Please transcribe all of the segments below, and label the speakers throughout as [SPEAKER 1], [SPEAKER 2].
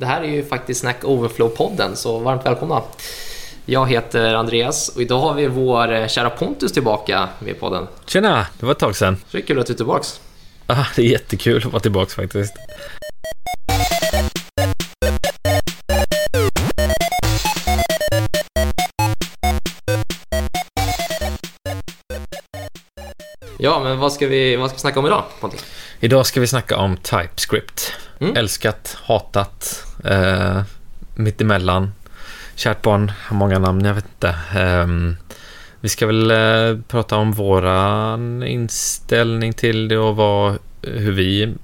[SPEAKER 1] Det här är ju faktiskt Snack Overflow-podden, så varmt välkomna. Jag heter Andreas och idag har vi vår eh, kära Pontus tillbaka med podden.
[SPEAKER 2] Tjena, det var ett tag sedan.
[SPEAKER 1] Så det är kul att du är tillbaka.
[SPEAKER 2] Ah, det är jättekul att vara tillbaka faktiskt.
[SPEAKER 1] Ja, men vad ska vi, vad ska vi snacka om idag, Pontus?
[SPEAKER 2] Idag ska vi snacka om TypeScript.
[SPEAKER 1] Mm.
[SPEAKER 2] Älskat, hatat, eh, mittemellan. Kärt barn har många namn, jag vet inte. Ehm, vi ska väl eh, prata om våran inställning till det och vad, hur vi,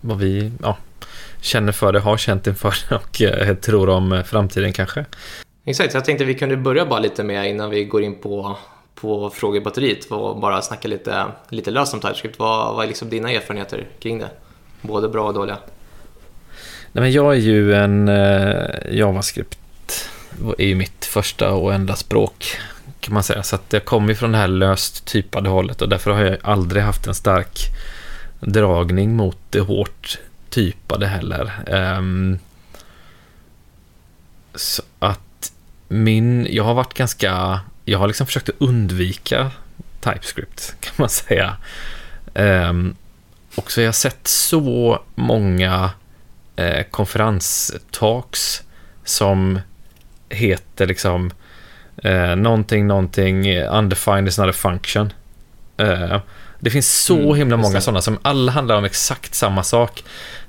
[SPEAKER 2] vad vi ja, känner för det, har känt inför det och eh, tror om eh, framtiden kanske.
[SPEAKER 1] Exakt, jag tänkte vi kunde börja bara lite med innan vi går in på, på frågebatteriet och bara snacka lite, lite löst om TypeScript. Vad, vad är liksom dina erfarenheter kring det? Både bra och dåliga.
[SPEAKER 2] Nej, men jag är ju en eh, JavaScript, är ju mitt första och enda språk kan man säga. Så att jag kommer från det här löst typade hållet och därför har jag aldrig haft en stark dragning mot det hårt typade heller. Ehm, så att min, jag har varit ganska, jag har liksom försökt att undvika TypeScript kan man säga. Um, och så har jag sett så många eh, konferenstalks som heter liksom eh, någonting, någonting, undefined is not a function. Eh, det finns så
[SPEAKER 1] Mm,
[SPEAKER 2] himla många sådana som alla handlar om exakt samma sak.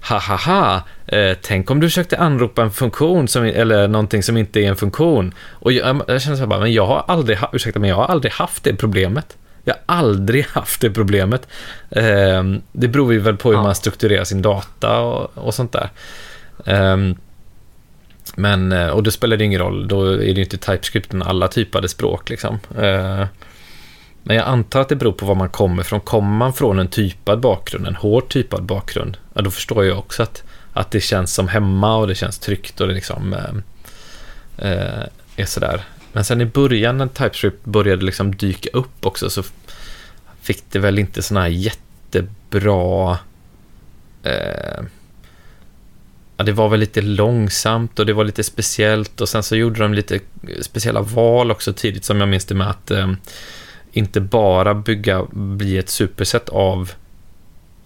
[SPEAKER 2] Ha ha ha, eh, tänk om du försökte anropa en funktion som, eller någonting som inte är en funktion. Och jag, jag känner så här bara, men jag har aldrig, ursäkta men jag har aldrig haft det problemet. Jag har aldrig haft det problemet. Eh, det beror ju väl på hur
[SPEAKER 1] Ja.
[SPEAKER 2] man strukturerar sin data och, och sånt där. Ehm, men, eh, och då spelar det ingen roll, då är det ju inte TypeScripten alla typade språk liksom. Eh, Men jag antar att det beror på var man kommer från. Kommer man från en typad bakgrund, en hårt typad bakgrund, ja, då förstår jag också att, att det känns som hemma och det känns tryggt och det liksom eh, är sådär. Men sen i början när TypeScript började liksom dyka upp också så fick det väl inte sådana här jättebra eh, Ja, det var väl lite långsamt och det var lite speciellt och sen så gjorde de lite speciella val också tidigt som jag minns det med att eh, inte bara bygga, bli ett superset av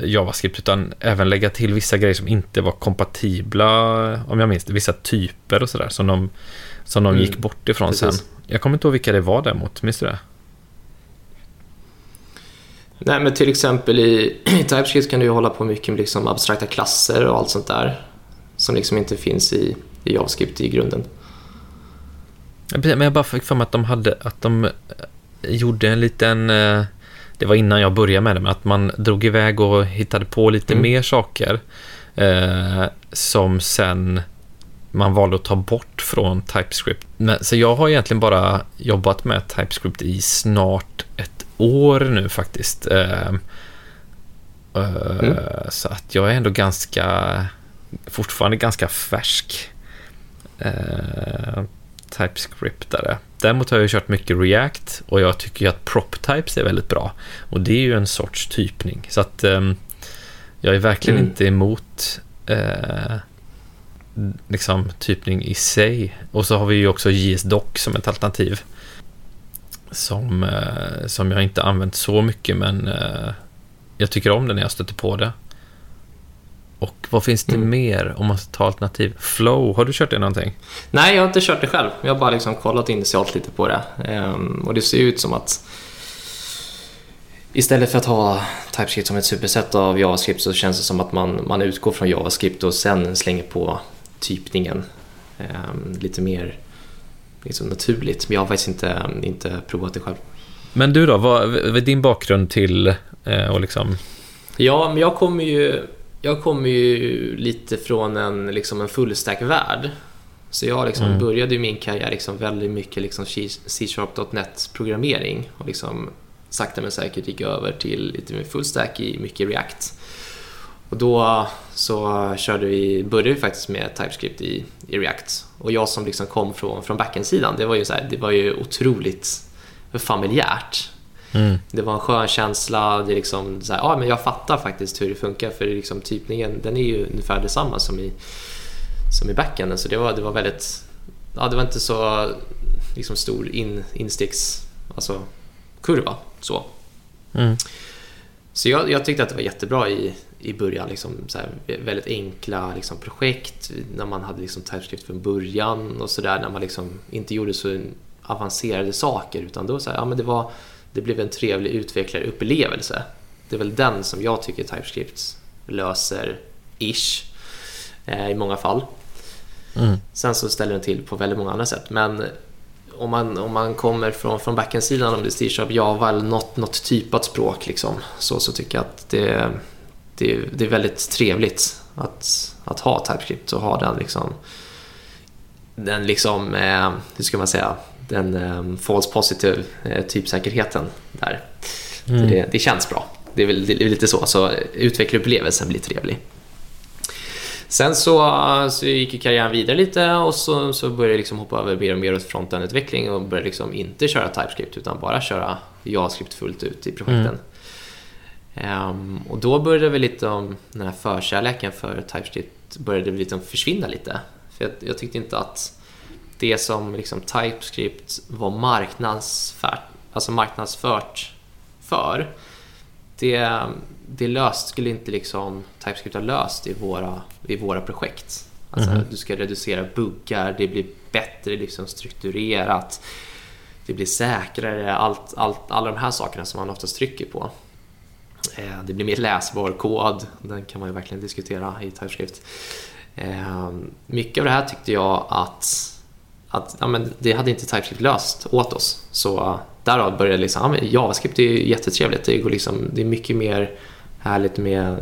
[SPEAKER 2] JavaScript utan även lägga till vissa grejer som inte var kompatibla, om jag minns det, vissa typer och sådär som de, som de
[SPEAKER 1] Mm,
[SPEAKER 2] gick bort ifrån
[SPEAKER 1] precis.
[SPEAKER 2] sen. Jag kommer inte ihåg vilka det var däremot, minns du det?
[SPEAKER 1] Nej, men till exempel i, i TypeScript kan du ju hålla på mycket med liksom abstrakta klasser och allt sånt där. Som liksom inte finns i, i JavaScript i grunden.
[SPEAKER 2] Men jag bara fick för mig att de hade, att de eh, gjorde en liten, eh, det var innan jag började med det, men att man drog iväg och hittade på lite
[SPEAKER 1] Mm.
[SPEAKER 2] mer saker eh, som sen man valde att ta bort från TypeScript. Men, så jag har egentligen bara jobbat med TypeScript i snart ett år nu faktiskt. Eh, eh,
[SPEAKER 1] Mm.
[SPEAKER 2] Så att jag är ändå ganska, fortfarande ganska färsk. Eh, TypeScriptare. Däremot har jag kört mycket React och jag tycker att PropTypes är väldigt bra. Och det är ju en sorts typning. Så att ehm, jag är verkligen
[SPEAKER 1] Mm.
[SPEAKER 2] inte emot eh, liksom typning i sig. Och så har vi ju också JSDoc som ett alternativ. Som, eh, som jag inte använt så mycket men eh, jag tycker om det när jag stöter på det. Och vad finns det
[SPEAKER 1] Mm.
[SPEAKER 2] mer om man ska ta alternativ? Flow, har du kört det någonting?
[SPEAKER 1] Nej, jag har inte kört det själv. Jag har bara liksom kollat initialt lite på det. Ehm, och det ser ut som att istället för att ha TypeScript som ett superset av JavaScript så känns det som att man, man utgår från JavaScript och sen slänger på typningen ehm, lite mer liksom naturligt. Men jag har faktiskt inte, inte provat det själv.
[SPEAKER 2] Men du då, vad, vad är din bakgrund till eh, och liksom...
[SPEAKER 1] Ja, men jag kommer ju, jag kommer ju lite från en, liksom en fullstack-värld. Så jag liksom
[SPEAKER 2] Mm.
[SPEAKER 1] började min karriär liksom väldigt mycket liksom C-sharp.net programmering och liksom sakta men säkert gick över till lite mer fullstack i mycket React. Och då så körde vi, började vi faktiskt med TypeScript i, i React. Och jag som liksom kom från, från backend-sidan, det var ju så här, det var ju otroligt familjärt.
[SPEAKER 2] Mm.
[SPEAKER 1] Det var en skön känsla. Det är liksom så här, ja, men jag fattar faktiskt hur det funkar för det är liksom typningen den är ju ungefär detsamma som i, som i backenden. Så det var, det var väldigt, ja det var inte så liksom stor in, insticks, alltså kurva så.
[SPEAKER 2] Mm.
[SPEAKER 1] Så jag, jag, tyckte att det var jättebra i, i början. Liksom, här, väldigt enkla liksom, projekt när man hade liksom, TypeScript från början och sådär. När man liksom, inte gjorde så avancerade saker utan då så här, ja, men det, var, det blev en trevlig utvecklarupplevelse. Det är väl den som jag tycker TypeScript löser ish eh, i många fall.
[SPEAKER 2] Mm.
[SPEAKER 1] Sen så ställer den till på väldigt många andra sätt. Men om man, om man kommer från, från backend-sidan, om det är C-sharp, Java eller något, något typat språk, liksom, så, så tycker jag att det, det, det är väldigt trevligt att, att ha TypeScript och ha den liksom, den liksom, eh, hur ska man säga, den eh, false positive eh, typsäkerheten där. Mm. Det, det känns bra. Det är väl det är lite så, så utvecklarupplevelsen blir trevlig. Sen så, så gick karriären vidare lite och så, så började jag liksom hoppa över mer och mer åt frontend-utveckling och började liksom inte köra TypeScript utan bara köra JavaScript fullt ut i projekten. Mm. Um, och då började väl lite om den här förkärleken för TypeScript började lite försvinna lite. För jag, jag, tyckte inte att det som liksom TypeScript var marknadsfört, alltså marknadsfört för det, det löst skulle inte liksom TypeScript ha löst i våra, i våra projekt. Alltså, mm. Du ska reducera buggar, det blir bättre liksom strukturerat, det blir säkrare, allt, allt, alla de här sakerna som man oftast trycker på. Eh, det blir mer läsbar kod, den kan man ju verkligen diskutera i TypeScript. Eh, mycket av det här tyckte jag att, att ja, men det hade inte TypeScript löst åt oss. Så äh, därav började jag liksom, ja, JavaScript är jättetrevligt. Det, går liksom, det är mycket mer härligt med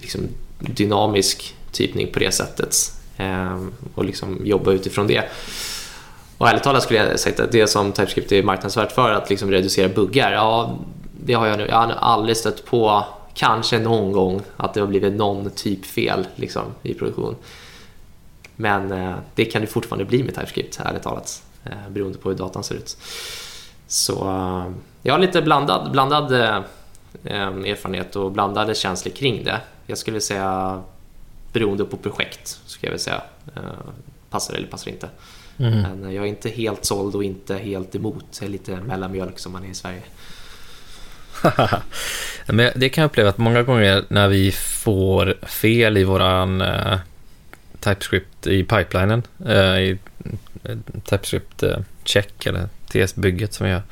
[SPEAKER 1] liksom, dynamisk typning på det sättet eh, och liksom jobba utifrån det. Och ärligt talat skulle jag säga att det som TypeScript är marknadsvärt för, att liksom reducera buggar, ja, det har jag nu. Jag har aldrig stött på, kanske någon gång, att det har blivit någon typ fel liksom, i produktion. Men eh, det kan det fortfarande bli med TypeScript, ärligt talat, eh, beroende på hur datan ser ut. Så eh, jag har lite blandad, blandad erfarenhet och blandade känslor kring det. Jag skulle säga beroende på projekt, skulle jag vilja säga. Passar eller passar inte. Mm. Men jag är inte helt såld och inte helt emot. Jag är lite mellanmjölk som man är i Sverige.
[SPEAKER 2] Men det kan jag uppleva att många gånger när vi får fel i våran TypeScript i pipelinen, uh, i TypeScript uh, check eller TS-bygget som vi gör.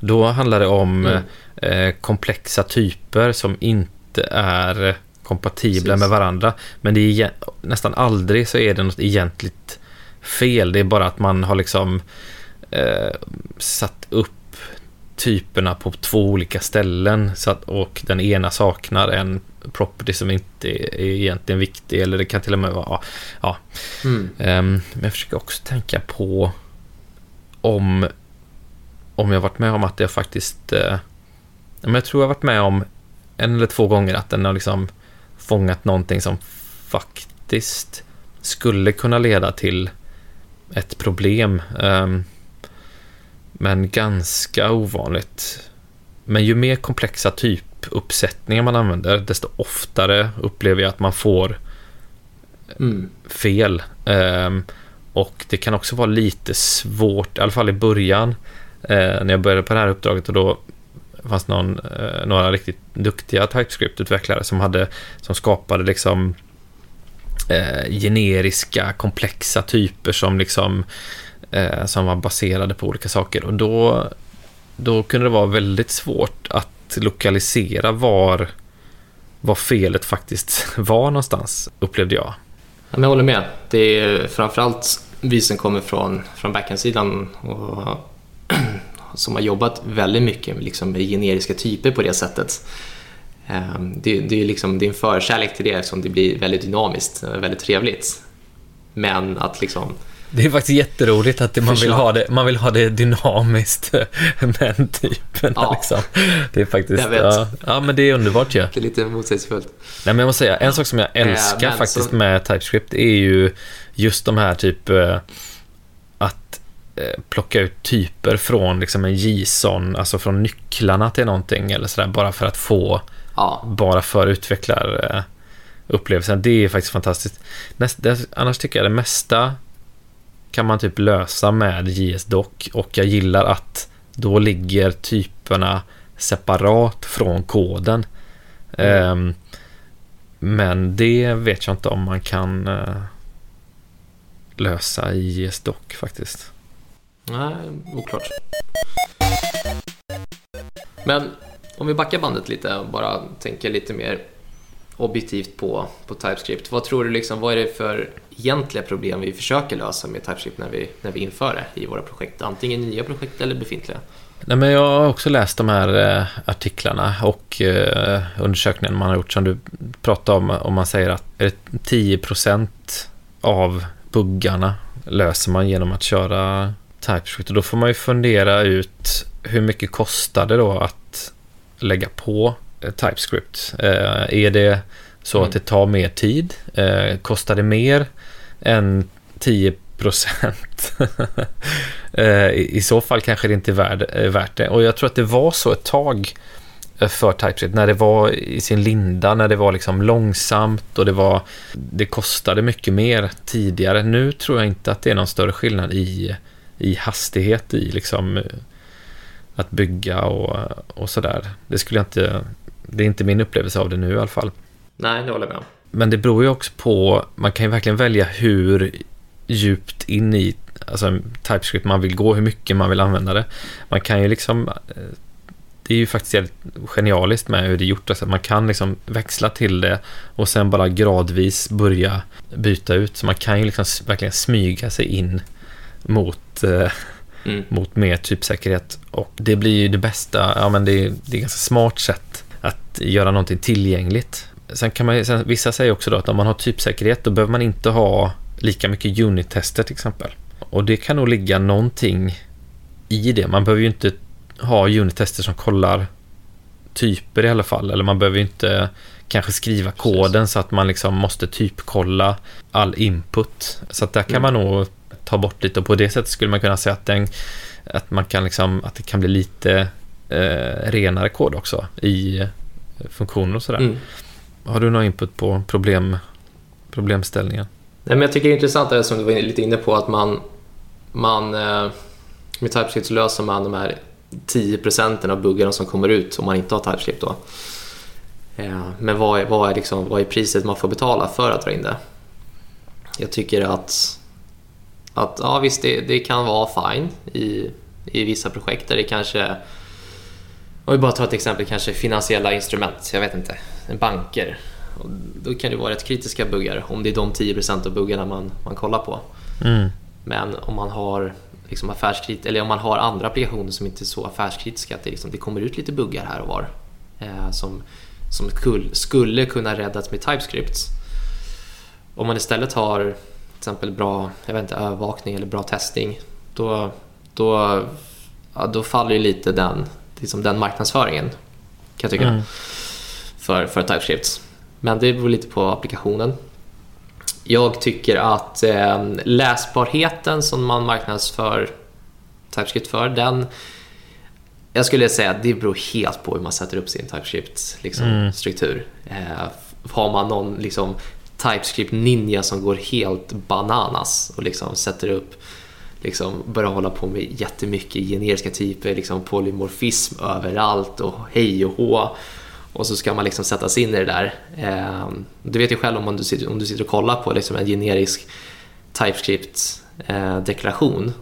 [SPEAKER 2] Då handlar det om mm. eh, komplexa typer som inte är kompatibla Precis. med varandra. Men det är nästan aldrig så är det något egentligt fel. Det är bara att man har liksom eh, satt upp typerna på två olika ställen så att, och den ena saknar en property som inte är egentligen viktig eller det kan till och med vara ja. Mm. Um, men jag försöker också tänka på om om jag varit med om att jag faktiskt... Eh, jag tror jag varit med om en eller två gånger att den har liksom fångat någonting som faktiskt skulle kunna leda till ett problem. Eh, men ganska ovanligt. Men ju mer komplexa typuppsättningar man använder, desto oftare upplever jag att man får mm. fel. Um, och det kan också vara lite svårt, i alla fall i början, eh, när jag började på det här uppdraget och då fanns någon, eh, några riktigt duktiga TypeScript-utvecklare som, hade, som skapade liksom eh, generiska, komplexa typer som liksom som var baserade på olika saker och då, då kunde det vara väldigt svårt att lokalisera var, var felet faktiskt var någonstans, upplevde jag.
[SPEAKER 1] Jag håller med. Det är framförallt vi som kommer från, från backend-sidan och som har jobbat väldigt mycket liksom, med generiska typer på det sättet. Ehm, det, det, är liksom, det är en förkärlek till det eftersom det blir väldigt dynamiskt, väldigt trevligt. Men att liksom...
[SPEAKER 2] Det är faktiskt jätteroligt att man vill, ha det, man vill ha det dynamiskt med den typen. Ja, liksom. Det är faktiskt... Ja, ja, men det är underbart ju. Ja.
[SPEAKER 1] Det är lite motsägelsefullt.
[SPEAKER 2] Nej, men jag måste säga, en sak som jag älskar äh, faktiskt så... med TypeScript är ju just de här typ eh, Eh, plocka ut typer från liksom en JSON, alltså från nycklarna till någonting eller sådär, bara för att få, ja. bara för utvecklar upplevelsen. Det är faktiskt fantastiskt. Näst, annars tycker jag det mesta kan man typ lösa med JSDoc och jag gillar att då ligger typerna separat från koden. Mm. Um, men det vet jag inte om man kan uh, lösa i JSDoc faktiskt.
[SPEAKER 1] Nej, oklart. Men om vi backar bandet lite och bara tänker lite mer objektivt på, på TypeScript. Vad tror du liksom, vad är det för egentliga problem vi försöker lösa med TypeScript när vi, när vi inför det i våra projekt? Antingen nya projekt eller befintliga.
[SPEAKER 2] Nej, men jag har också läst de här eh, artiklarna och eh, undersökningen man har gjort som du pratade om. Om man säger att är det 10% av buggarna löser man genom att köra TypeScript. Och då får man ju fundera ut hur mycket kostar det då att lägga på TypeScript? Eh, är det så mm. att det tar mer tid? Eh, kostar det mer än 10 procent? eh, I så fall kanske det inte är värd, eh, värt det. Och jag tror att det var så ett tag eh, för TypeScript när det var i sin linda, när det var liksom långsamt och det var det kostade mycket mer tidigare. Nu tror jag inte att det är någon större skillnad i, i hastighet i liksom att bygga och, och sådär. Det skulle jag inte, det är inte min upplevelse av det nu i alla fall.
[SPEAKER 1] Nej, det håller jag med
[SPEAKER 2] Men det beror ju också på, man kan ju verkligen välja hur djupt in i alltså, TypeScript man vill gå, hur mycket man vill använda det. Man kan ju liksom, eh, det är ju faktiskt helt genialiskt med hur det är gjort, alltså, man kan liksom växla till det och sen bara gradvis börja byta ut. Så man kan ju liksom verkligen smyga sig in mot eh, mm. mot mer typsäkerhet. Och det blir ju det bästa, ja men det är, det är ett ganska smart sätt att göra någonting tillgängligt. Sen kan man sen, vissa säger också då att om man har typsäkerhet då behöver man inte ha lika mycket unit-tester till exempel. Och det kan nog ligga någonting i det. Man behöver ju inte ha unit-tester som kollar typer i alla fall. Eller man behöver ju inte kanske skriva koden Precis. så att man liksom måste typkolla all input. Så att där kan mm. man nog ta bort lite och på det sättet skulle man kunna säga att, den, att, man kan liksom, att det kan bli lite eh, renare kod också i funktioner och sådär. Mm. Har du någon input på problem, problemställningen?
[SPEAKER 1] Nej, men jag tycker det är intressant det som du var lite inne på att man, man eh, med TypeScript så löser man de här 10 procenten av buggarna som kommer ut om man inte har TypeScript då. Eh, men vad är, vad, är liksom, vad är priset man får betala för att dra in det? Jag tycker att att ja, visst, det, det kan vara fine i, i vissa projekt där det kanske... Om vi bara tar ett exempel, kanske finansiella instrument, jag vet inte, banker. Och då kan det vara rätt kritiska buggar om det är de 10% av buggarna man, man kollar på. Mm. Men om man har liksom affärskrit eller om man har andra applikationer som inte är så affärskritiska, att det, liksom, det kommer ut lite buggar här och var eh, som, som skulle, skulle kunna räddas med TypeScript. Om man istället har exempel bra jag vet inte, övervakning eller bra testing, då, då, ja, då faller ju lite den, liksom den marknadsföringen kan jag tycka mm. för, för TypeScript. Men det beror lite på applikationen. Jag tycker att eh, läsbarheten som man marknadsför TypeScript för, den jag skulle säga att det beror helt på hur man sätter upp sin TypeScript-struktur. Liksom, mm. eh, har man någon liksom, TypeScript ninja som går helt bananas och liksom sätter upp liksom börja hålla på med jättemycket generiska typer, liksom polymorfism överallt och hej och hå. Och så ska man liksom sätta sig in i det där. Ehm, du vet ju själv om du sitter, om du sitter och kollar på liksom en generisk TypeScript-deklaration. Eh,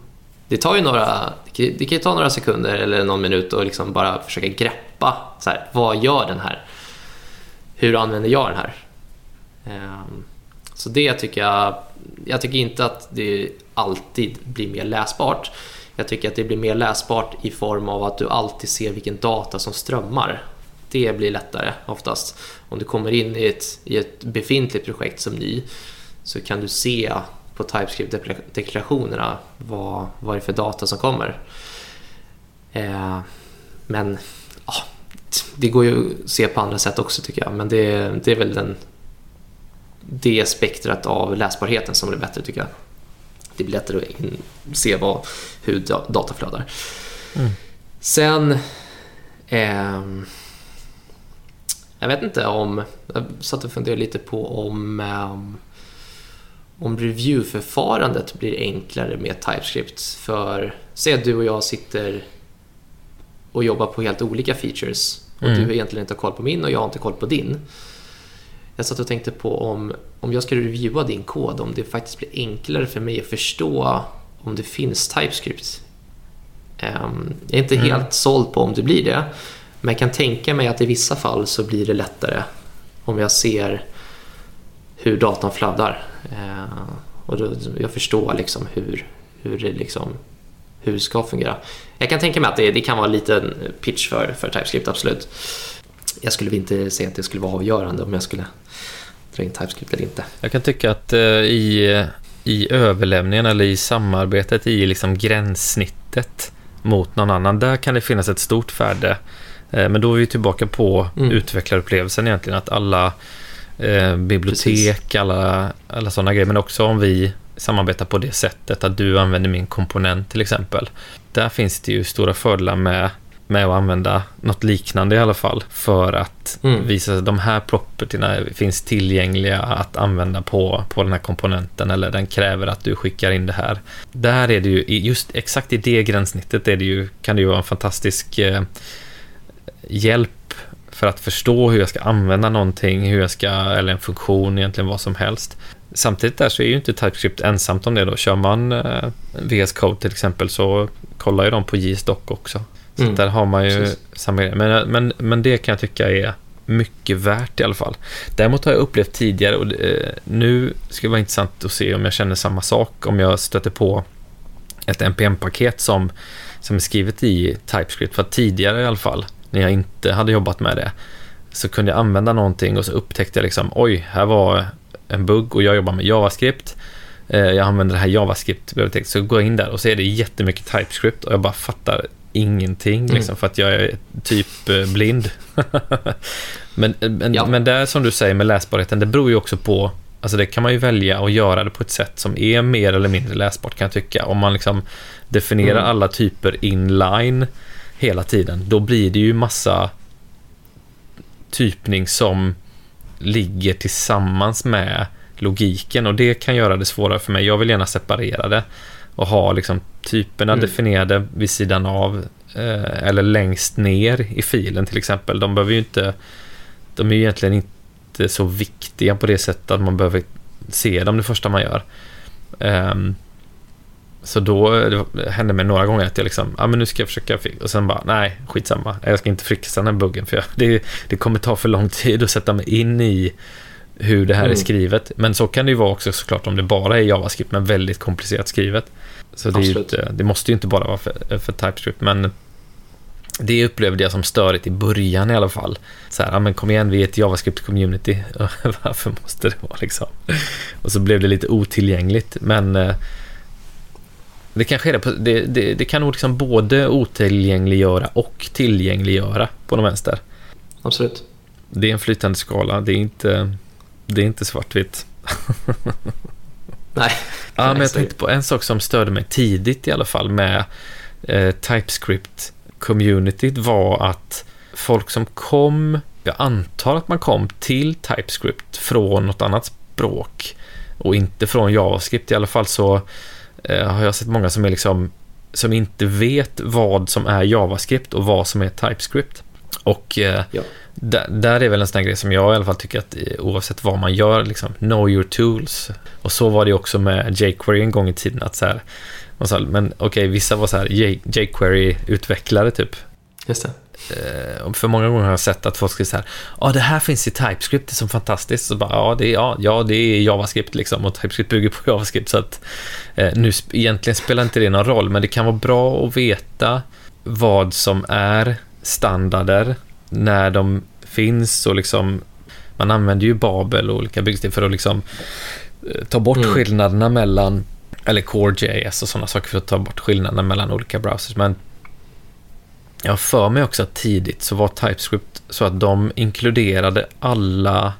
[SPEAKER 1] det tar ju några, det kan ju ta några sekunder eller någon minut och liksom bara försöka greppa, så här, vad gör den här? Hur använder jag den här? Ehm, så det tycker jag, jag tycker inte att det alltid blir mer läsbart. Jag tycker att det blir mer läsbart i form av att du alltid ser vilken data som strömmar. Det blir lättare oftast. Om du kommer in i ett, i ett befintligt projekt som ny så kan du se på TypeScript-deklarationerna vad, vad det är för data som kommer. Eh, men ja, det går ju att se på andra sätt också tycker jag, men det, det är väl den det spektrat av läsbarheten som blir bättre tycker jag. Det blir lättare att se vad, hur data flödar. Mm. Sen... Eh, jag vet inte om, jag satt och funderade lite på om, um, om reviewförfarandet blir enklare med TypeScript. För säg att du och jag sitter och jobbar på helt olika features och mm. du egentligen inte har koll på min och jag har inte koll på din. Jag satt och tänkte på om, om jag ska reviewa din kod, om det faktiskt blir enklare för mig att förstå om det finns TypeScript. Um, jag är inte mm. helt såld på om det blir det, men jag kan tänka mig att i vissa fall så blir det lättare om jag ser hur datorn fladdrar. Uh, och då, jag förstår liksom hur, hur det liksom hur det ska fungera. Jag kan tänka mig att det, det kan vara en liten pitch för, för TypeScript, absolut. Jag skulle inte säga att det skulle vara avgörande om jag skulle dra in TypeScript eller inte.
[SPEAKER 2] Jag kan tycka att uh, i, i överlämningen eller i samarbetet i liksom gränssnittet mot någon annan, där kan det finnas ett stort värde. Uh, men då är vi tillbaka på mm. utvecklarupplevelsen egentligen, att alla uh, bibliotek, Precis. alla, alla sådana grejer, men också om vi samarbeta på det sättet att du använder min komponent till exempel. Där finns det ju stora fördelar med, med att använda något liknande i alla fall för att mm. visa att de här propertyerna finns tillgängliga att använda på, på den här komponenten eller den kräver att du skickar in det här. Där är det ju, just exakt i det gränssnittet är det ju, kan det ju vara en fantastisk eh, hjälp för att förstå hur jag ska använda någonting, hur jag ska, eller en funktion egentligen, vad som helst. Samtidigt där så är ju inte TypeScript ensamt om det då. Kör man eh, VS Code till exempel så kollar ju de på JSDoc också. Så mm. där har man ju Precis. samma grej. Men, men, men det kan jag tycka är mycket värt i alla fall. Däremot har jag upplevt tidigare och eh, nu ska det vara intressant att se om jag känner samma sak. Om jag stöter på ett NPM-paket som, som är skrivet i TypeScript. För tidigare i alla fall, när jag inte hade jobbat med det, så kunde jag använda någonting och så upptäckte jag liksom, oj, här var en bugg och jag jobbar med JavaScript. Eh, jag använder det här JavaScript-biblioteket, så går jag in där och så är det jättemycket TypeScript och jag bara fattar ingenting mm. liksom, för att jag är typ eh, blind. men, eh, men, ja. men det som du säger med läsbarheten, det beror ju också på Alltså det kan man ju välja att göra det på ett sätt som är mer eller mindre läsbart kan jag tycka. Om man liksom definierar mm. alla typer inline hela tiden, då blir det ju massa typning som ligger tillsammans med logiken och det kan göra det svårare för mig. Jag vill gärna separera det och ha liksom typerna mm. definierade vid sidan av eh, eller längst ner i filen till exempel. De behöver ju inte, de är ju egentligen inte så viktiga på det sättet att man behöver se dem det första man gör. Um, så då det hände mig några gånger att jag liksom, ja men nu ska jag försöka och sen bara, nej, skitsamma, jag ska inte fixa den här buggen för jag, det, det kommer ta för lång tid att sätta mig in i hur det här mm. är skrivet. Men så kan det ju vara också såklart om det bara är JavaScript men väldigt komplicerat skrivet. Så det, inte, det måste ju inte bara vara för, för TypeScript, men det upplevde jag som störigt i början i alla fall. Så här, ja men kom igen, vi är ett JavaScript-community. Varför måste det vara liksom? Och så blev det lite otillgängligt, men eh, det kanske är det, det, det, det kan nog liksom både otillgängliggöra och tillgängliggöra på de vänster.
[SPEAKER 1] Absolut.
[SPEAKER 2] Det är en flytande skala, det är inte, det är inte svartvitt.
[SPEAKER 1] Nej.
[SPEAKER 2] Ja, men jag tänkte på en sak som störde mig tidigt i alla fall med eh, TypeScript-communityt var att folk som kom, jag antar att man kom till TypeScript från något annat språk och inte från JavaScript i alla fall så Eh, har jag sett många som är liksom som inte vet vad som är JavaScript och vad som är TypeScript. Och eh, ja. Där, där, är väl en sån grej som jag i alla fall tycker att eh, oavsett vad man gör, liksom, know your tools. Och så var det också med jQuery en gång i tiden. att så här, så här, Men okej, okay, vissa var så här jQuery-utvecklare typ.
[SPEAKER 1] Just det.
[SPEAKER 2] Eh, för många gånger har jag sett att folk skriver så här, ja ah, det här finns i TypeScript, det är så fantastiskt. Så bara, ja, det är, ja, ja, det är JavaScript liksom och TypeScript bygger på JavaScript. Så att eh, nu egentligen spelar inte det någon roll, men det kan vara bra att veta vad som är standarder när de finns och liksom man använder ju Babel och olika byggstil för att liksom eh, ta bort mm. skillnaderna mellan eller Core.js och sådana saker för att ta bort skillnaderna mellan olika browsers. Men jag för mig också att tidigt så var TypeScript så att de inkluderade alla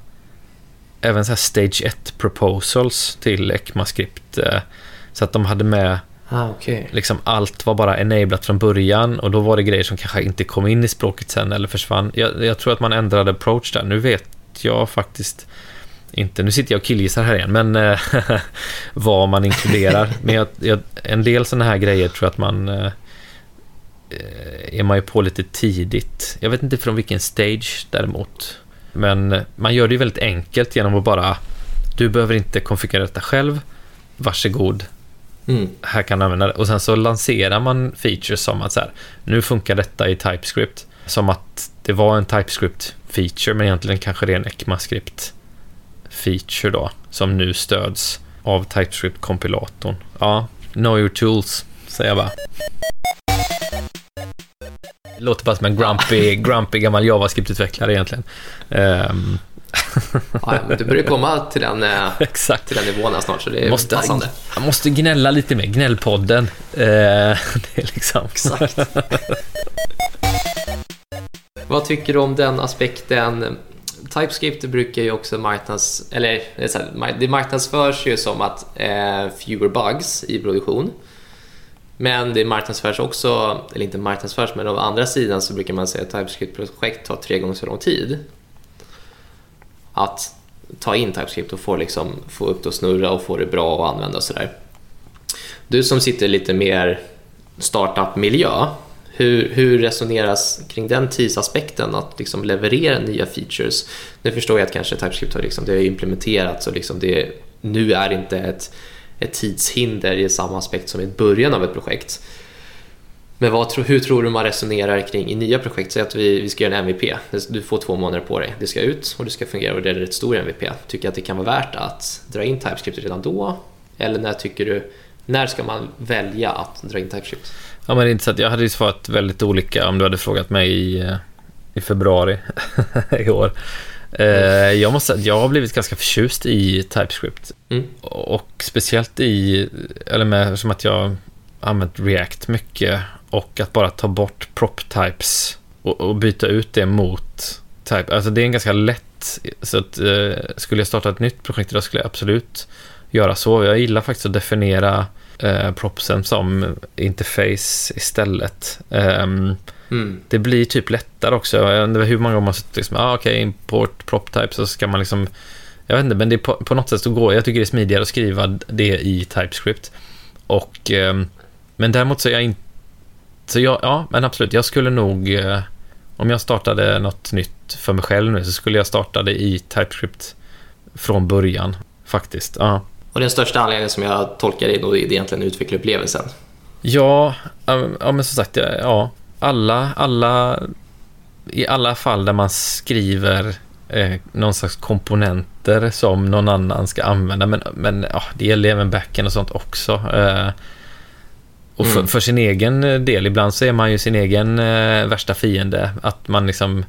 [SPEAKER 2] även så Stage 1 proposals till ECMAScript. Eh, så att de hade med
[SPEAKER 1] Ah, okay.
[SPEAKER 2] Liksom allt var bara enablat från början och då var det grejer som kanske inte kom in i språket sen eller försvann. Jag, jag tror att man ändrade approach där. Nu vet jag faktiskt inte, nu sitter jag och killgissar här igen, men eh, vad man inkluderar. men jag, jag, en del sådana här grejer tror jag att man eh, är man ju på lite tidigt. Jag vet inte från vilken stage däremot. Men man gör det ju väldigt enkelt genom att bara du behöver inte konfigurera detta själv. Varsågod. Mm. Här kan du använda det. Och sen så lanserar man features som att så här, nu funkar detta i TypeScript. Som att det var en TypeScript-feature, men egentligen kanske det är en ECMAScript feature då, som nu stöds av TypeScript-kompilatorn. Ja, know your tools, säger jag bara. Det låter bara som en grumpy, grumpy gammal JavaScript-utvecklare egentligen. Um
[SPEAKER 1] ja, men du börjar komma till den, eh, Exakt. till den nivån snart, så det är måste, passande.
[SPEAKER 2] Jag måste gnälla lite mer, gnällpodden. Uh, det är liksom...
[SPEAKER 1] Exakt. Vad tycker du om den aspekten? TypeScript brukar ju också marknads... Eller det marknadsförs ju som att eh, fewer bugs i produktion. Men det marknadsförs också, eller inte marknadsförs, men av andra sidan så brukar man säga att TypeScript-projekt tar tre gånger så lång tid att ta in TypeScript och få, liksom, få upp det att snurra och få det bra att använda och sådär. Du som sitter lite mer startup-miljö, hur, hur resoneras kring den tidsaspekten att liksom leverera nya features? Nu förstår jag att kanske TypeScript har, liksom, det är implementerats och liksom det, nu är det inte ett, ett tidshinder i samma aspekt som i början av ett projekt. Men vad, hur tror du man resonerar kring i nya projekt? Säg att vi, vi ska göra en MVP. Du får två månader på dig. Det ska ut och det ska fungera och det är en rätt stor MVP. Tycker att det kan vara värt att dra in TypeScript redan då? Eller när tycker du, när ska man välja att dra in TypeScript?
[SPEAKER 2] Ja, men det är intressant. Jag hade ju svarat väldigt olika om du hade frågat mig i, eh, i februari i år. Eh, jag måste säga att jag har blivit ganska förtjust i TypeScript. Mm. Och speciellt i, eller med, som att jag använt React mycket och att bara ta bort prop types och, och byta ut det mot type. Alltså det är en ganska lätt, så att eh, skulle jag starta ett nytt projekt idag skulle jag absolut göra så. Jag gillar faktiskt att definiera eh, propsen som interface istället. Um, mm. Det blir typ lättare också. Jag inte hur många gånger man suttit liksom, ah, okej, okay, import prop type så ska man liksom jag vet inte, men det är på, på något sätt så går jag tycker det är smidigare att skriva det i TypeScript. Och, eh, men däremot så är jag inte så jag, ja, men absolut. Jag skulle nog, eh, om jag startade något nytt för mig själv nu, så skulle jag starta det i TypeScript från början, faktiskt. Ja.
[SPEAKER 1] Och den största anledningen som jag tolkar det är egentligen utvecklarupplevelsen?
[SPEAKER 2] Ja, ja, men som sagt, ja, alla, alla, i alla fall där man skriver eh, någon slags komponenter som någon annan ska använda, men, men ja, det gäller även backen och sånt också. Eh, och för, mm. för, sin egen eh, del, ibland så är man ju sin egen eh, värsta fiende. Att man liksom...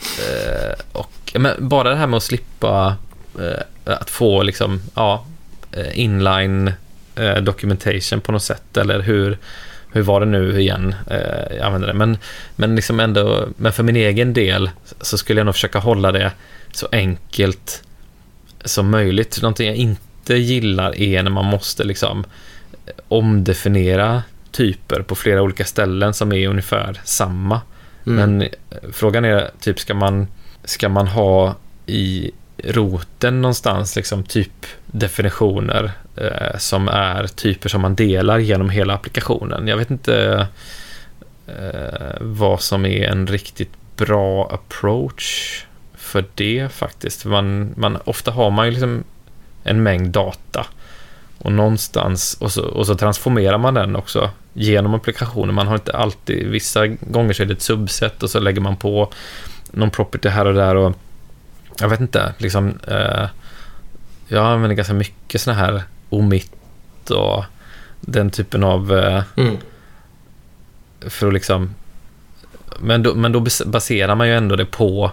[SPEAKER 2] Eh, och, men bara det här med att slippa eh, att få liksom, ja, eh, inline eh, documentation på något sätt. Eller hur, hur var det nu igen? jag använder det. Men, men, liksom ändå, men för min egen del så skulle jag nog försöka hålla det så enkelt som möjligt. Någonting jag inte gillar är när man måste liksom omdefiniera typer på flera olika ställen som är ungefär samma. Mm. Men eh, frågan är, typ ska man, ska man ha i roten någonstans liksom typdefinitioner eh, som är typer som man delar genom hela applikationen. Jag vet inte eh, vad som är en riktigt bra approach för det faktiskt. Man, man, ofta har man ju liksom en mängd data och någonstans, och så, och så transformerar man den också genom applikationen. Man har inte alltid, vissa gånger så är det ett subset och så lägger man på någon property här och där och jag vet inte, liksom eh, jag använder ganska mycket såna här omit och den typen av eh, mm. för att liksom men då, men då baserar man ju ändå det på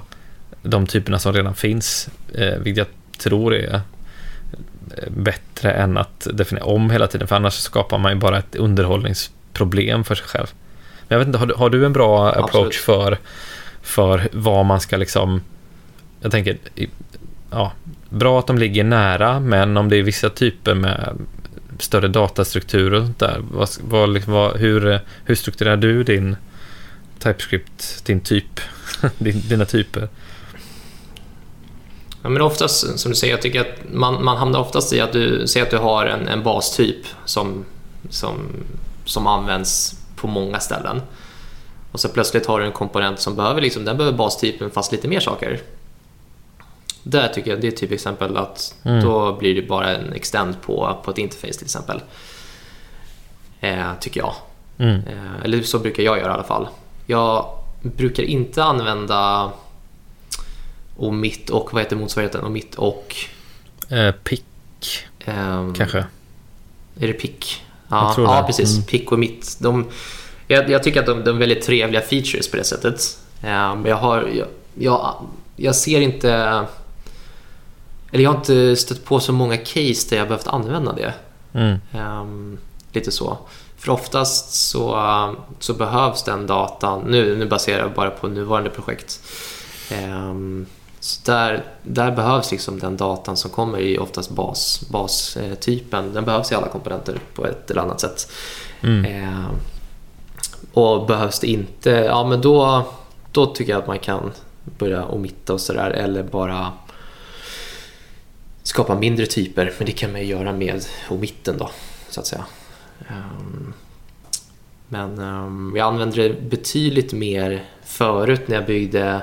[SPEAKER 2] de typerna som redan finns, eh, vilket jag tror är bättre än att definiera om hela tiden, för annars skapar man ju bara ett underhållningsproblem för sig själv. Men jag vet inte, har du, har du en bra Absolut. approach för, för vad man ska liksom... Jag tänker, ja, bra att de ligger nära, men om det är vissa typer med större datastrukturer och sånt där. Vad, vad, liksom, vad, hur, hur strukturerar du din TypeScript, din typ, din, dina typer?
[SPEAKER 1] Ja, men oftast, som du säger, jag tycker att man, man hamnar oftast i att du säger att du har en, en bastyp som, som, som används på många ställen. Och så plötsligt har du en komponent som behöver, liksom, den behöver bastypen fast lite mer saker. Där tycker jag det är typ exempel att mm. då blir det bara en extend på, på ett interface till exempel. Eh, tycker jag. Mm. Eh, eller så brukar jag göra i alla fall. Jag brukar inte använda omit och vad heter motsvarigheten? Omit och...
[SPEAKER 2] Eh, pick, eh, kanske.
[SPEAKER 1] Är det pick? Ja, ja precis. Mm. Pick och mitt. De, jag, jag, tycker att de, de är väldigt trevliga features på det sättet. Eh, men jag, har, jag, jag, jag ser inte... Eller jag har inte stött på så många case där jag behövt använda det. Mm. Um, lite så. För oftast så, så behövs den datan, nu, nu baserar jag bara på nuvarande projekt. Um, så där, där behövs liksom den datan som kommer i oftast bas, bastypen. Den behövs i alla komponenter på ett eller annat sätt. Mm. Eh, och behövs det inte, ja men då, då tycker jag att man kan börja omitta och sådär eller bara skapa mindre typer. Men det kan man ju göra med omitten då, så att säga. Um, men um, jag använde det betydligt mer förut när jag byggde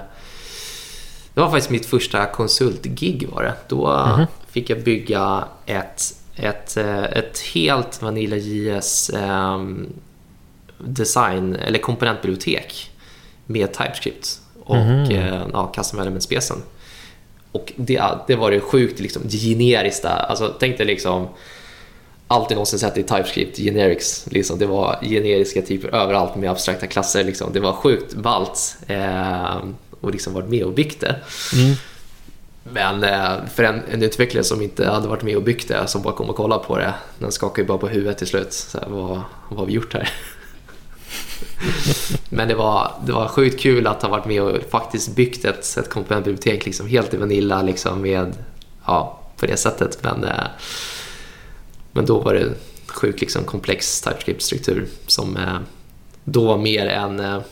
[SPEAKER 1] det var faktiskt mitt första konsultgig var det. Då mm -hmm. fick jag bygga ett, ett, eh, ett helt Vanilla JS um, design eller komponentbibliotek med TypeScript och mm -hmm. ja, Custom Element-specen. Och det, det var det sjukt liksom, generiskt. Alltså, tänk dig liksom alltid någonsin sett i TypeScript, generics. Liksom. Det var generiska typer överallt med abstrakta klasser. Liksom. Det var sjukt ballt. Eh, och liksom varit med och byggt det. Mm. Men eh, för en, en, utvecklare som inte hade varit med och byggt det, som bara kom och kollade på det, den skakade ju bara på huvudet till slut. Så här, vad, vad har vi gjort här? Men det var, det var sjukt kul att ha varit med och faktiskt byggt ett, ett komponentbibliotek liksom helt i Vanilla liksom med, ja, på det sättet. Men, eh, men då var det sjukt liksom komplex TypeScript-struktur som eh, då var mer än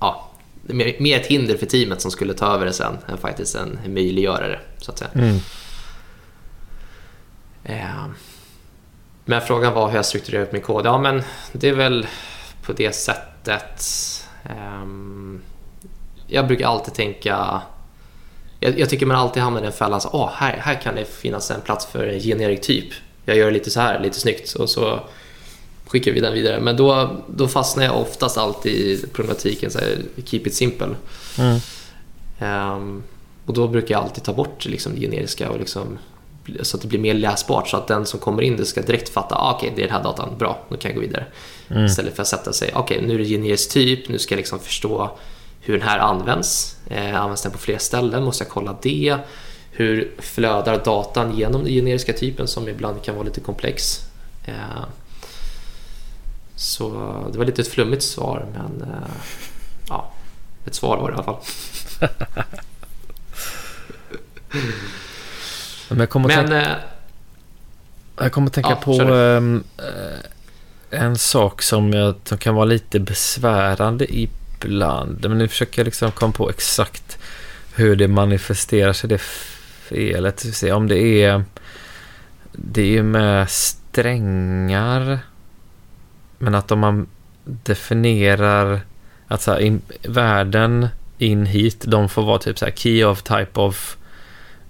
[SPEAKER 1] ja, mer ett hinder för teamet som skulle ta över det sen än faktiskt en möjliggörare så att säga. Mm. Eh, men frågan var hur jag strukturerar upp min kod. Ja, men det är väl på det sättet. Um, jag brukar alltid tänka... Jag, jag, tycker man alltid hamnar i den fällan. oh, här, här kan det finnas en plats för en generic typ. Jag gör lite så här, lite snyggt. Och så skickar vi den vidare. Men då, då fastnar jag oftast alltid i problematiken, så här, keep it simple. Mm. Um, och då brukar jag alltid ta bort liksom, det generiska och liksom, så att det blir mer läsbart så att den som kommer in det ska direkt fatta, ah, okej okay, det är den här datan, bra, nu kan jag gå vidare. Mm. Istället för att sätta sig, okej okay, nu är det generisk typ, nu ska jag liksom förstå hur den här används. Eh, används den på fler ställen? Måste jag kolla det? Hur flödar datan genom den generiska typen som ibland kan vara lite komplex? Eh, så det var lite ett flummigt svar men eh, ja, ett svar var det i alla fall.
[SPEAKER 2] men jag kommer men, tänka, eh, jag kommer tänka ja, på um, en sak som, jag, som kan vara lite besvärande ibland. Men nu försöker jag liksom komma på exakt hur det manifesterar sig, det felet. Om det är, det är med strängar men att om man definierar att så här, in, värden in hit, de får vara typ så här key of type of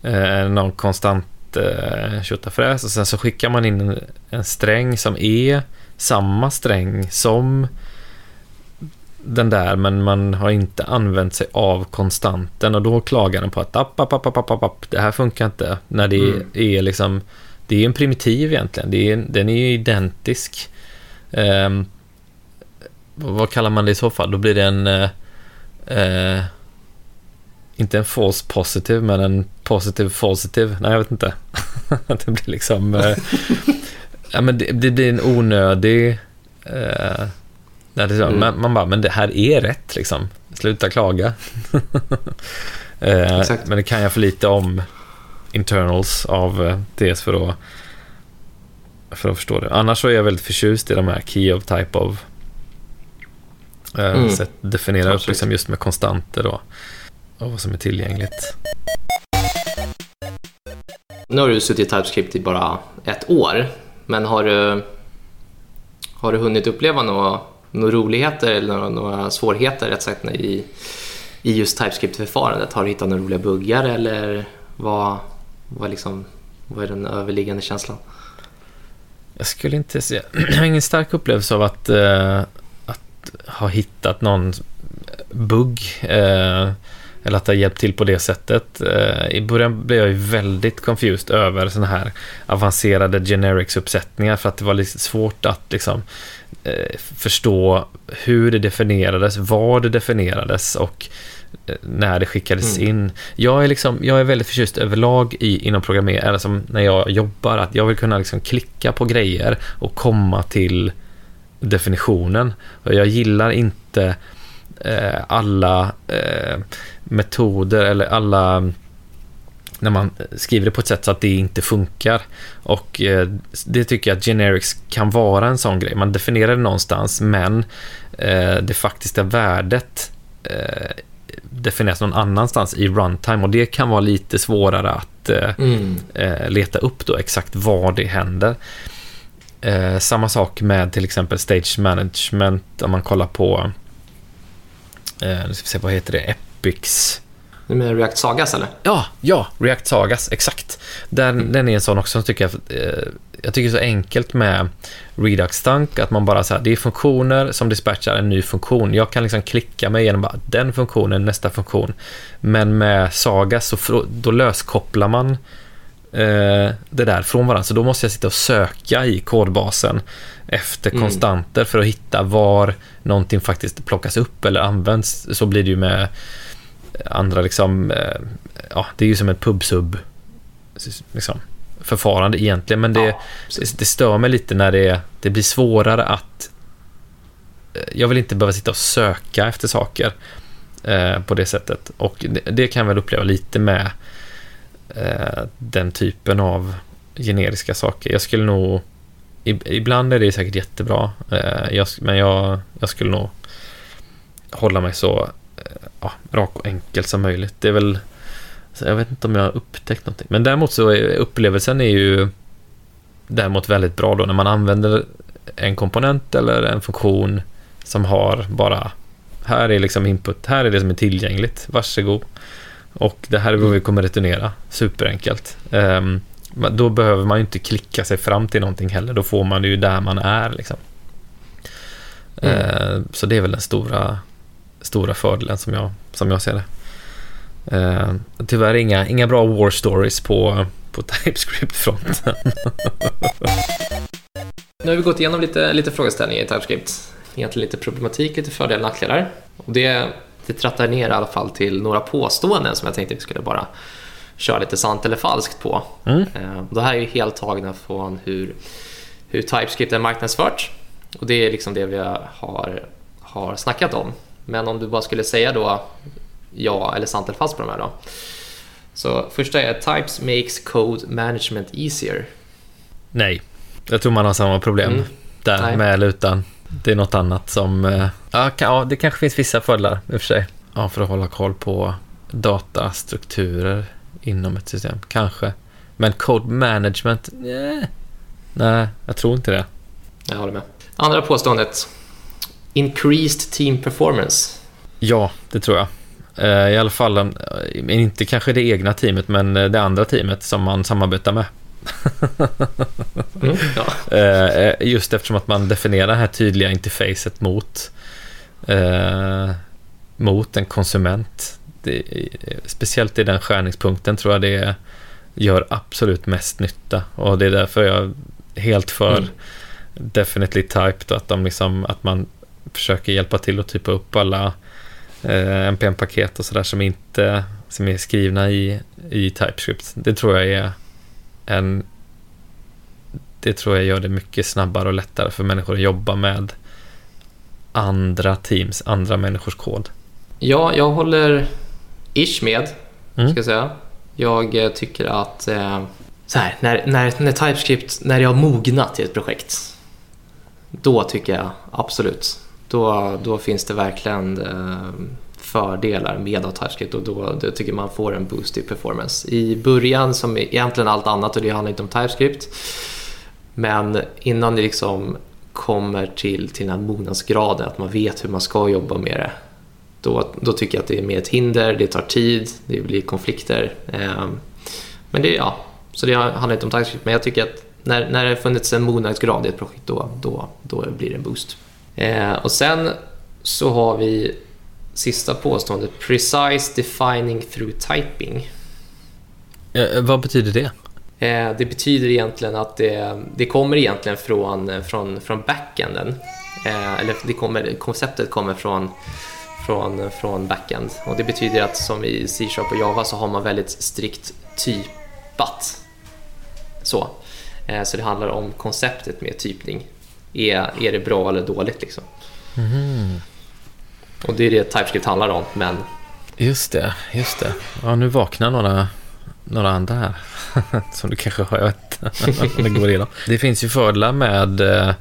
[SPEAKER 2] eh, någon konstant eh, tjottafräs och sen så skickar man in en, en sträng som är samma sträng som den där men man har inte använt sig av konstanten. Och då klagar den på att app, app, app, app, app, app, det här funkar inte. När det mm. är liksom det är en primitiv egentligen, det är, den är identisk Eh, vad kallar man det i så fall? Då blir det en... Eh, eh, inte en false positive, men en positive positive. Nej, jag vet inte. det blir liksom... Eh, ja, men det, det, blir en onödig... Eh, det så, mm. man, man bara, men det här är rätt liksom. Sluta klaga. eh, men det kan jag för lite om internals av eh, DS för att För att förstå det. Annars så är jag väldigt förtjust i de här key of type of. Eh,
[SPEAKER 1] Mm.
[SPEAKER 2] Sätt definiera upp liksom just med konstanter då. Och vad som är tillgängligt.
[SPEAKER 1] Nu har du suttit i TypeScript i bara ett år, men har du, har du hunnit uppleva några, några roligheter eller några, några svårigheter rätt sagt, i, i just TypeScript-förfarandet? Har du hittat några roliga buggar eller vad, vad, liksom, vad är den överliggande känslan?
[SPEAKER 2] Jag skulle inte säga... Jag har ingen stark upplevelse av att, eh, att ha hittat någon bugg. Eh, eller att det har hjälpt till på det sättet. Eh, I början blev jag ju väldigt confused över sådana här avancerade generics-uppsättningar för att det var lite svårt att liksom, eh, förstå hur det definierades, var det definierades och när det skickades
[SPEAKER 1] Mm.
[SPEAKER 2] in. Jag är, liksom, jag är väldigt förtjust överlag i, inom programmering, eller som när jag jobbar, att jag vill kunna liksom klicka på grejer och komma till definitionen. Och jag gillar inte eh, alla eh, metoder eller alla när man skriver det på ett sätt så att det inte funkar. Och eh, det tycker jag att generics kan vara en sån grej. Man definierar det någonstans men eh, det faktiska värdet eh, definieras någon annanstans i runtime och det kan vara lite svårare att eh,
[SPEAKER 1] Mm.
[SPEAKER 2] eh, leta upp då exakt var det händer. Eh, samma sak med till exempel stage management om man kollar på nu ska vi se, vad heter det? Epics
[SPEAKER 1] Nu med React Sagas eller?
[SPEAKER 2] Ja, ja, React Sagas, exakt. Den, den är en sån också som tycker jag, eh, jag tycker det är så enkelt med Redux Dunk, att man bara så här, det är funktioner som dispatchar en ny funktion. Jag kan liksom klicka mig igenom bara den funktionen, nästa funktion. Men med Sagas så då löskopplar man eh, det där från varandra. Så då måste jag sitta och söka i kodbasen efter
[SPEAKER 1] Mm.
[SPEAKER 2] konstanter för att hitta var någonting faktiskt plockas upp eller används. Så blir det ju med andra liksom, eh, ja, det är ju som ett pubsub liksom, förfarande egentligen, men det,
[SPEAKER 1] Ja,
[SPEAKER 2] det, det stör mig lite när det, det blir svårare att eh, jag vill inte behöva sitta och söka efter saker eh, på det sättet. Och det, det kan jag väl uppleva lite med eh, den typen av generiska saker. Jag skulle nog... ib- Ibland är det säkert jättebra, eh, jag, men jag, jag skulle nog hålla mig så eh, ja, rak och enkel som möjligt. Det är väl... Jag vet inte om jag har upptäckt någonting. Men däremot så är upplevelsen är ju däremot väldigt bra då när man använder en komponent eller en funktion som har bara här är liksom input, här är det som är tillgängligt, varsågod. Och det här är vad vi kommer returnera, superenkelt. Um, då behöver man ju inte klicka sig fram till någonting heller, då får man det ju där man är liksom.
[SPEAKER 1] Mm.
[SPEAKER 2] Eh, så det är väl den stora, stora fördelen som jag, som jag ser det. Uh, tyvärr inga, inga bra war stories på, på TypeScript-fronten.
[SPEAKER 1] Nu har vi gått igenom lite, lite frågeställningar i TypeScript. Egentligen lite problematik, lite fördelar och nackdelar. Och det, det trattar ner i alla fall till några påståenden som jag tänkte vi skulle bara köra lite sant eller falskt på.
[SPEAKER 2] Mm.
[SPEAKER 1] Eh, Det här är ju helt tagna från hur, hur TypeScript är marknadsfört. Och det är liksom det vi har, har snackat om. Men om du bara skulle säga då ja eller sant eller falskt på de här då. Så första är Types makes code management easier.
[SPEAKER 2] Nej, jag tror man har samma problem
[SPEAKER 1] Mm.
[SPEAKER 2] där
[SPEAKER 1] Nej.
[SPEAKER 2] med eller utan. Det är något annat som... eh, Ja, kan, ja, det kanske finns vissa fördelar i och för sig. Ja, för att hålla koll på datastrukturer inom ett system, kanske. Men code management, nej. Nej, jag tror inte det.
[SPEAKER 1] Jag håller med. Andra påståendet. Increased team performance.
[SPEAKER 2] Ja, det tror jag. Eh, I alla fall, eh, inte kanske det egna teamet, men eh, det andra teamet som man samarbetar med.
[SPEAKER 1] Mm. Ja.
[SPEAKER 2] Just eftersom att man definierar det här tydliga interfacet mot, eh, mot en konsument. Det, speciellt i den skärningspunkten tror jag det gör absolut mest nytta. Och det är därför jag är helt för
[SPEAKER 1] Mm.
[SPEAKER 2] definitely typed. Att, de liksom, att man försöker hjälpa till att typa upp alla NPM-paket och sådär som inte som är skrivna i, i TypeScript. Det tror jag är en det tror jag gör det mycket snabbare och lättare för människor att jobba med andra teams, andra människors kod.
[SPEAKER 1] ja, jag håller ish med,
[SPEAKER 2] Mm.
[SPEAKER 1] ska jag säga. Jag eh, tycker att eh, så här, när, när, när TypeScript, när jag har mognat i ett projekt, då tycker jag absolut, då, då finns det verkligen eh, fördelar med att TypeScript och då, då tycker man får en boost i performance. I början, som egentligen allt annat, och det handlar inte om TypeScript, men innan det liksom kommer till, till den här mognadsgraden, att man vet hur man ska jobba med det, då, då tycker jag att det är mer ett hinder, det tar tid, det blir konflikter. Eh, men det, ja, så det handlar inte om TypeScript, men jag tycker att när, när det har funnits en mognadsgrad i ett projekt, då, då, då blir det en boost. Eh, och sen så har vi sista påståendet, precise defining through typing.
[SPEAKER 2] Eh, vad betyder det?
[SPEAKER 1] Eh, det betyder egentligen att det, det kommer egentligen från, från, från backenden. Eh, eller det kommer, konceptet kommer från, från, från backend. Och det betyder att som i C-sharp och Java så har man väldigt strikt typat. Så. Eh, så det handlar om konceptet med typning. Är, är det bra eller dåligt liksom?
[SPEAKER 2] Mm.
[SPEAKER 1] Och det är det TypeScript handlar om, men...
[SPEAKER 2] Just det, just det. Ja, nu vaknar några, några andra här. Som du kanske har hört det går igenom. Det finns ju fördelar med eh,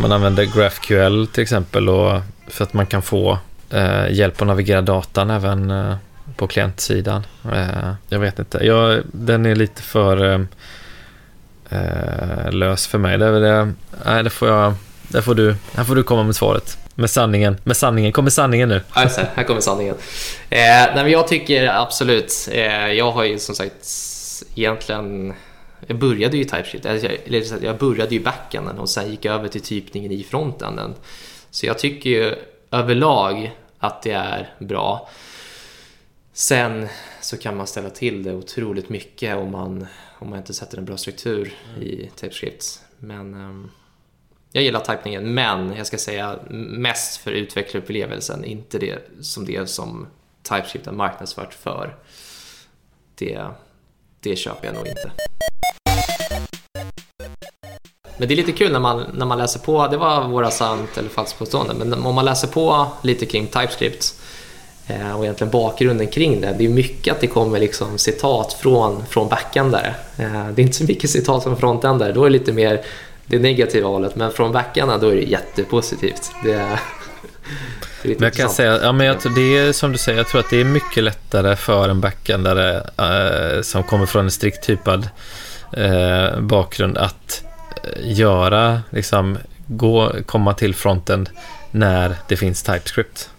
[SPEAKER 2] man använder GraphQL till exempel och för att man kan få eh, hjälp att navigera datan även eh, på klientsidan. Eh, jag vet inte. Jag, den är lite för eh, lös för mig. Det, det, nej, det får jag... Där får, du, här får du komma med svaret. Med sanningen. Med sanningen. Kommer sanningen nu.
[SPEAKER 1] Alltså, här kommer sanningen. Eh, nej, men jag tycker absolut. Eh, jag har ju som sagt egentligen... Jag började ju TypeScript. Eller jag började ju backenden och sen gick jag över till typningen i frontenden. Så jag tycker ju överlag att det är bra. Sen så kan man ställa till det otroligt mycket om man, om man inte sätter en bra struktur mm. i TypeScript. Men um, jag gillar typningen, men jag ska säga mest för utvecklarupplevelsen, inte det som det som TypeScript är marknadsfört för. Det, det köper jag nog inte. Men det är lite kul när man, när man läser på, det var våra sant eller falskt påstående, men om man läser på lite kring TypeScript och egentligen bakgrunden kring det. Det är mycket att det kommer liksom citat från, från backändare. Eh, det är inte så mycket citat från frontändare, då är det lite mer det negativa hållet. Men från backarna då är det jättepositivt. Det, det är
[SPEAKER 2] men jag kan säga, ja, men jag, det är som du säger, jag tror att det är mycket lättare för en backendare eh, som kommer från en strikt typad eh, bakgrund att eh, göra, liksom, gå, komma till fronten när det finns TypeScript.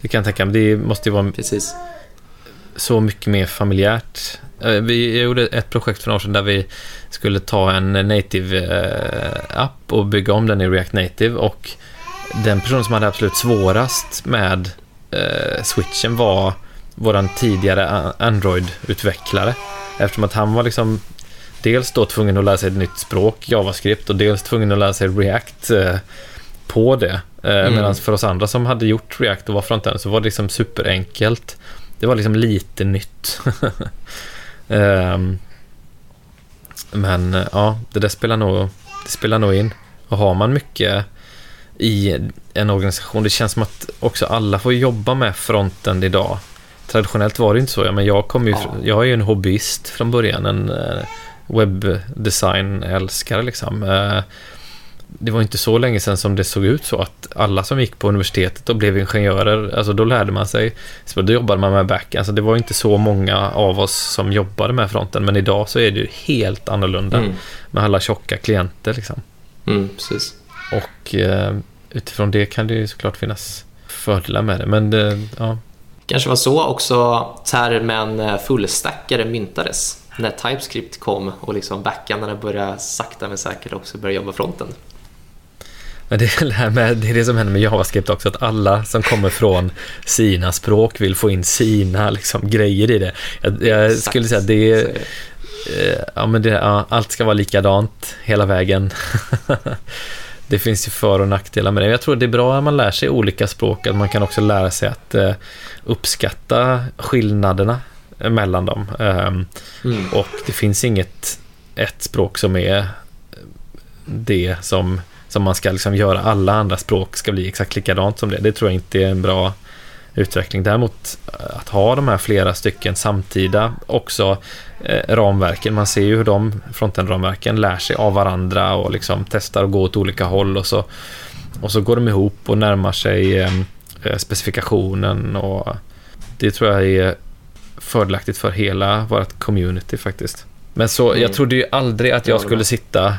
[SPEAKER 2] Det kan jag tänka mig. Det måste ju vara
[SPEAKER 1] Precis.
[SPEAKER 2] så mycket mer familjärt. Eh, vi gjorde ett projekt för några år sedan där vi skulle ta en native-app och bygga om den i React Native och den person som hade absolut svårast med eh, switchen var våran tidigare Android-utvecklare. Eftersom att han var liksom dels då tvungen att lära sig ett nytt språk, JavaScript, och dels tvungen att lära sig React eh, på det. Eh, mm. Medan för oss andra som hade gjort React och var frontend så var det liksom superenkelt. Det var liksom lite nytt. um, men eh, ja, det där spelar nog, det spelar nog in. Och har man mycket i en organisation, det känns som att också alla får jobba med fronten idag. Traditionellt var det inte så, ja, men jag, kom ju, ja. jag är ju en hobbyist från början, en eh, webbdesign-älskare liksom. Det var inte så länge sedan som det såg ut så att alla som gick på universitetet och blev ingenjörer, alltså då lärde man sig, så då jobbade man med back, alltså det var inte så många av oss som jobbade med fronten, men idag så är det ju helt annorlunda mm. med alla tjocka klienter liksom.
[SPEAKER 1] Mm, precis.
[SPEAKER 2] Och eh, utifrån det kan det ju såklart finnas fördelar med det, men det, ja.
[SPEAKER 1] Kanske var så också termen eh, fullstackare myntades när TypeScript kom och liksom backarna började sakta men säkert också börja jobba fronten.
[SPEAKER 2] Men det är det, här med, det är det som händer med JavaScript också, att alla som kommer från sina språk vill få in sina liksom, grejer i det. Jag, jag skulle säga att det är... Eh, ja, men det, ja, allt ska vara likadant hela vägen. det finns ju för och nackdelar med det. Jag tror det är bra att man lär sig olika språk, att man kan också lära sig att uh, uppskatta skillnaderna mellan dem. Um, mm. Och det finns inget ett språk som är det som som man ska liksom göra alla andra språk ska bli exakt likadant som det. Det tror jag inte är en bra, utveckling. Däremot eh, att ha de här flera stycken samtida också eh, ramverken. Man ser ju hur de frontend-ramverken lär sig av varandra och liksom testar att gå åt olika håll och så, och så går de ihop och närmar sig eh, eh specifikationen och det tror jag är fördelaktigt för hela vårt community faktiskt. Men så, mm. jag trodde ju aldrig att jag skulle sitta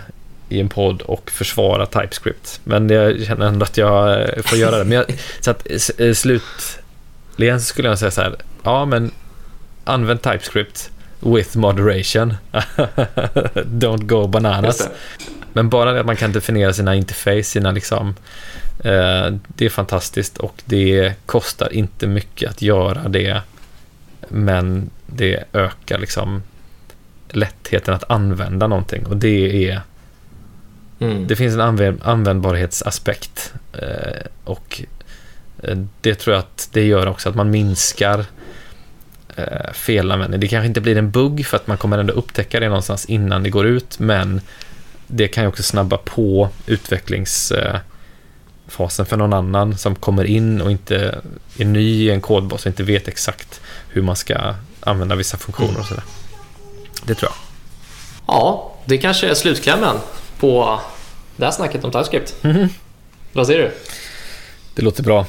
[SPEAKER 2] i en podd och försvara TypeScript. Men jag känner ändå att jag eh, får göra det. Men jag, så att eh, slutligen skulle jag säga så här, ja men använd TypeScript with moderation. Don't go bananas. Men bara det att man kan definiera sina interface, sina liksom, eh, det är fantastiskt och det kostar inte mycket att göra det. Men det ökar liksom lättheten att använda någonting och det är mm. det finns en använd, användbarhetsaspekt eh, och eh, det tror jag att det gör också att man minskar eh, felanvändning. Det kanske inte blir en bugg för att man kommer ändå upptäcka det någonstans innan det går ut men det kan ju också snabba på utvecklingsfasen för någon annan som kommer in och inte är ny i en kodbas och inte vet exakt hur man ska använda vissa funktioner och sådär. Det tror jag.
[SPEAKER 1] Ja, det kanske är slutklämmen på det här snacket om TypeScript. Mm. Vad säger du?
[SPEAKER 2] Det låter bra.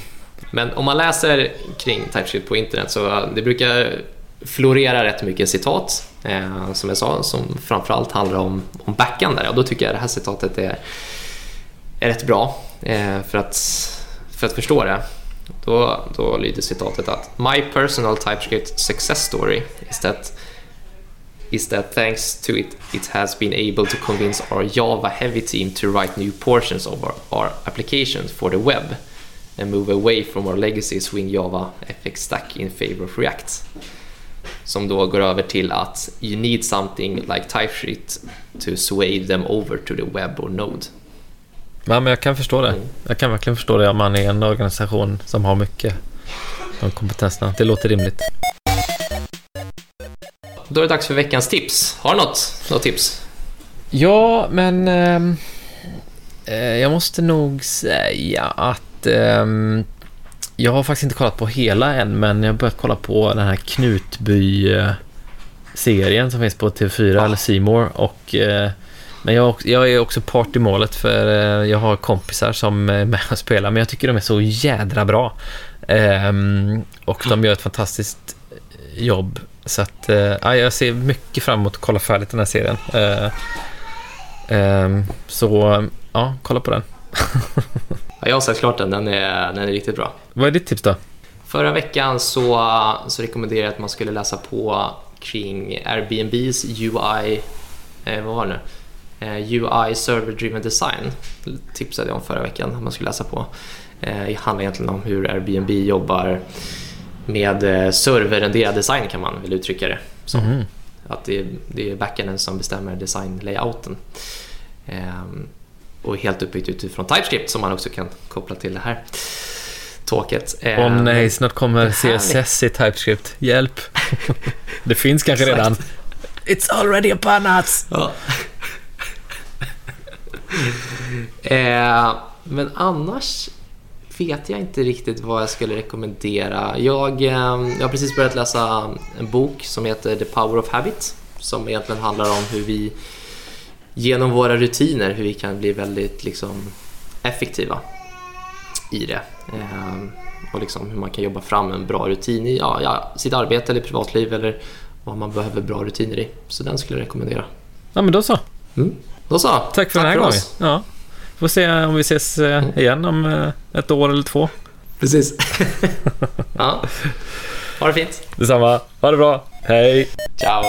[SPEAKER 1] Men om man läser kring TypeScript på internet så det brukar florera rätt mycket citat eh, som jag sa som framförallt handlar om, om backendare och då tycker jag det här citatet är, är rätt bra eh, för, att, för att förstå det. Då, då lyder citatet att My personal TypeScript success story is that is that thanks to it, it has been able to convince our Java heavy team to write new portions of our, our applications for the web and move away from our legacy swing Java FX stack in favor of React. Som då går över till att you need something like TypeScript to sway them over to the web or node.
[SPEAKER 2] Ja, men jag kan förstå det. Mm. Jag kan verkligen förstå det om man är en organisation som har mycket de kompetenserna. Det låter rimligt.
[SPEAKER 1] Då är det dags för veckans tips. Har du något, något tips?
[SPEAKER 2] Ja, men ehm, eh, jag måste nog säga att eh, jag har faktiskt inte kollat på hela än, men jag har börjat kolla på den här Knutby-serien som finns på TV4 ah. eller Simor och eh, men jag, jag, är också part i målet för eh, jag har kompisar som är med och spelar, men jag tycker de är så jädra bra. Um, och de gör ett fantastiskt jobb så att, eh, jag ser mycket fram emot att kolla färdigt den här serien. Eh, eh, så, ja, kolla på den.
[SPEAKER 1] ja, jag har sett klart den, den är, den är riktigt bra.
[SPEAKER 2] Vad är ditt tips då?
[SPEAKER 1] Förra veckan så, så rekommenderade jag att man skulle läsa på kring Airbnbs UI, eh, vad var det nu? Eh, UI Server Driven Design tipsade jag om förra veckan att man skulle läsa på. Eh, det handlar egentligen om hur Airbnb jobbar med eh, serverrenderad design kan man väl uttrycka det som. Mm. Att det, det är backenden som bestämmer designlayouten. Ehm, och helt uppbyggt utifrån TypeScript som man också kan koppla till det här talket.
[SPEAKER 2] Åh oh, nej, snart kommer CSS i TypeScript. Hjälp! det finns kanske redan. It's already upon us! Ja.
[SPEAKER 1] eh, men annars vet jag inte riktigt vad jag skulle rekommendera. Jag, ehm, jag har precis börjat läsa en bok som heter The Power of Habit som egentligen handlar om hur vi genom våra rutiner, hur vi kan bli väldigt liksom, effektiva i det. Ehm, och liksom hur man kan jobba fram en bra rutin i ja, ja, sitt arbete eller privatliv eller vad man behöver bra rutiner i. Så den skulle jag rekommendera.
[SPEAKER 2] Ja, men då så.
[SPEAKER 1] Mm. Då så.
[SPEAKER 2] Tack för Tack den här gången. Ja. Får se om vi ses eh, mm. igen om eh, ett år eller två.
[SPEAKER 1] Precis. ja. Ha det fint.
[SPEAKER 2] Detsamma. Ha det bra. Hej.
[SPEAKER 1] Ciao.